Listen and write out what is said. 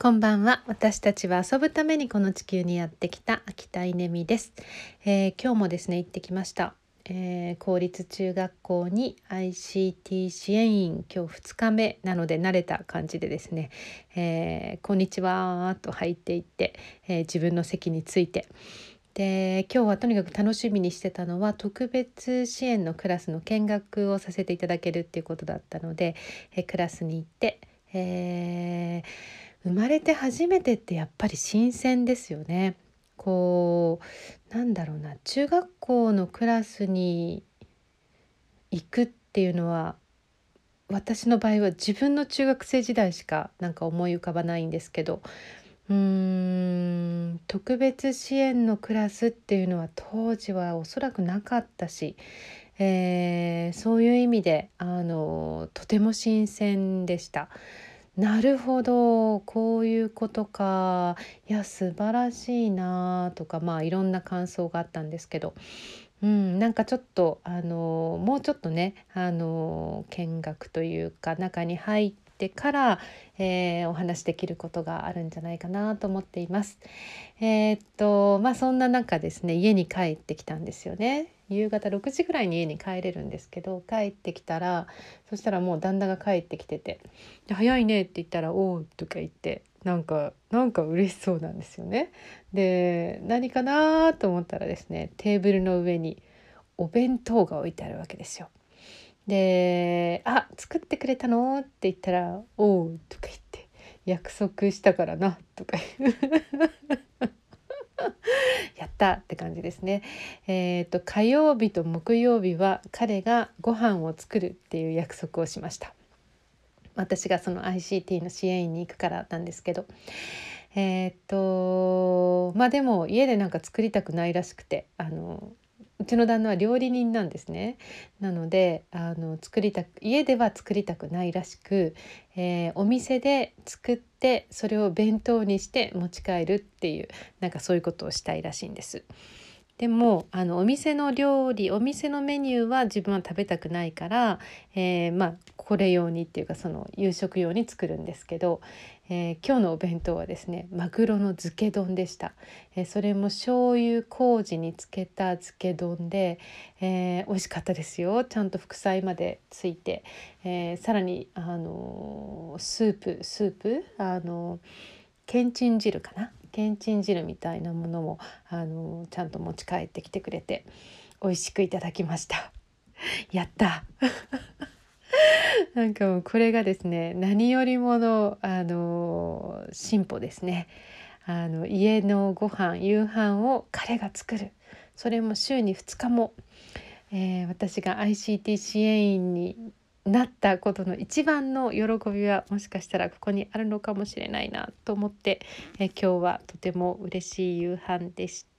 こんばんは。私たちは遊ぶためにこの地球にやってきた秋田稲美です、えー、今日もですね行ってきました、えー、公立中学校に ICT 支援員今日2日目なので慣れた感じでですね、えー、こんにちはと入っていって、え自分の席について。で今日はとにかく楽しみにしてたのは特別支援のクラスの見学をさせていただけるっていうことだったので、えクラスに行って、えー生まれて初めてってやっぱり新鮮ですよね。こうなんだろうな中学校のクラスに行くっていうのは私の場合は自分の中学生時代しかなんか思い浮かばないんですけどうーん特別支援のクラスっていうのは当時はおそらくなかったし、えー、そういう意味であのとても新鮮でした。なるほど。こういうことか。いや素晴らしいなとかまあいろんな感想があったんですけど、うん、なんかちょっとあのもうちょっとねあの見学というか中に入ってから、えー、お話できることがあるんじゃないかなと思っています。えー、っとまあそんな中ですね家に帰ってきたんですよね。夕方6時ぐらいに家に帰れるんですけど帰ってきたらそしたらもう旦那が帰ってきてて「早いね」って言ったら「おう」とか言ってなんかなんか嬉しそうなんですよね。で何かなと思ったらですねテーブルの上にお弁当が置いてあるわけですよ。で「あ作ってくれたの?」って言ったら「おう」とか言って「約束したからな」とか やったって感じですね。えーと、火曜日と木曜日は彼がご飯を作るっていう約束をしました。私がその ICT の支援員に行くからなんですけど。えっ、とまあでも家でなんか作りたくないらしくてあのちの旦那は料理人なんですね。なのであの作りた家では作りたくないらしく、えー、お店で作ってそれを弁当にして持ち帰るっていうなんかそういうことをしたいらしいんです。でもあのお店の料理お店のメニューは自分は食べたくないから、えー、まあこれ用にっていうかその夕食用に作るんですけど、えー、今日のお弁当はですねマグロの漬け丼でした、えー、それも醤油麹につけた漬け丼で、えー、美味しかったですよ。ちゃんと副菜までついて、えー、さらにあのスープスープ？あのけんちん汁かな？けんちん汁みたいなものもあのちゃんと持ち帰ってきてくれて美味しくいただきました。やった。なんかもうこれがですね何よりものあの進歩ですねあの家のご飯夕飯を彼が作るそれも週に2日も、えー、私が ICT 支援員になったことの一番の喜びはもしかしたらここにあるのかもしれないなと思って、え今日はとても嬉しい夕飯でした。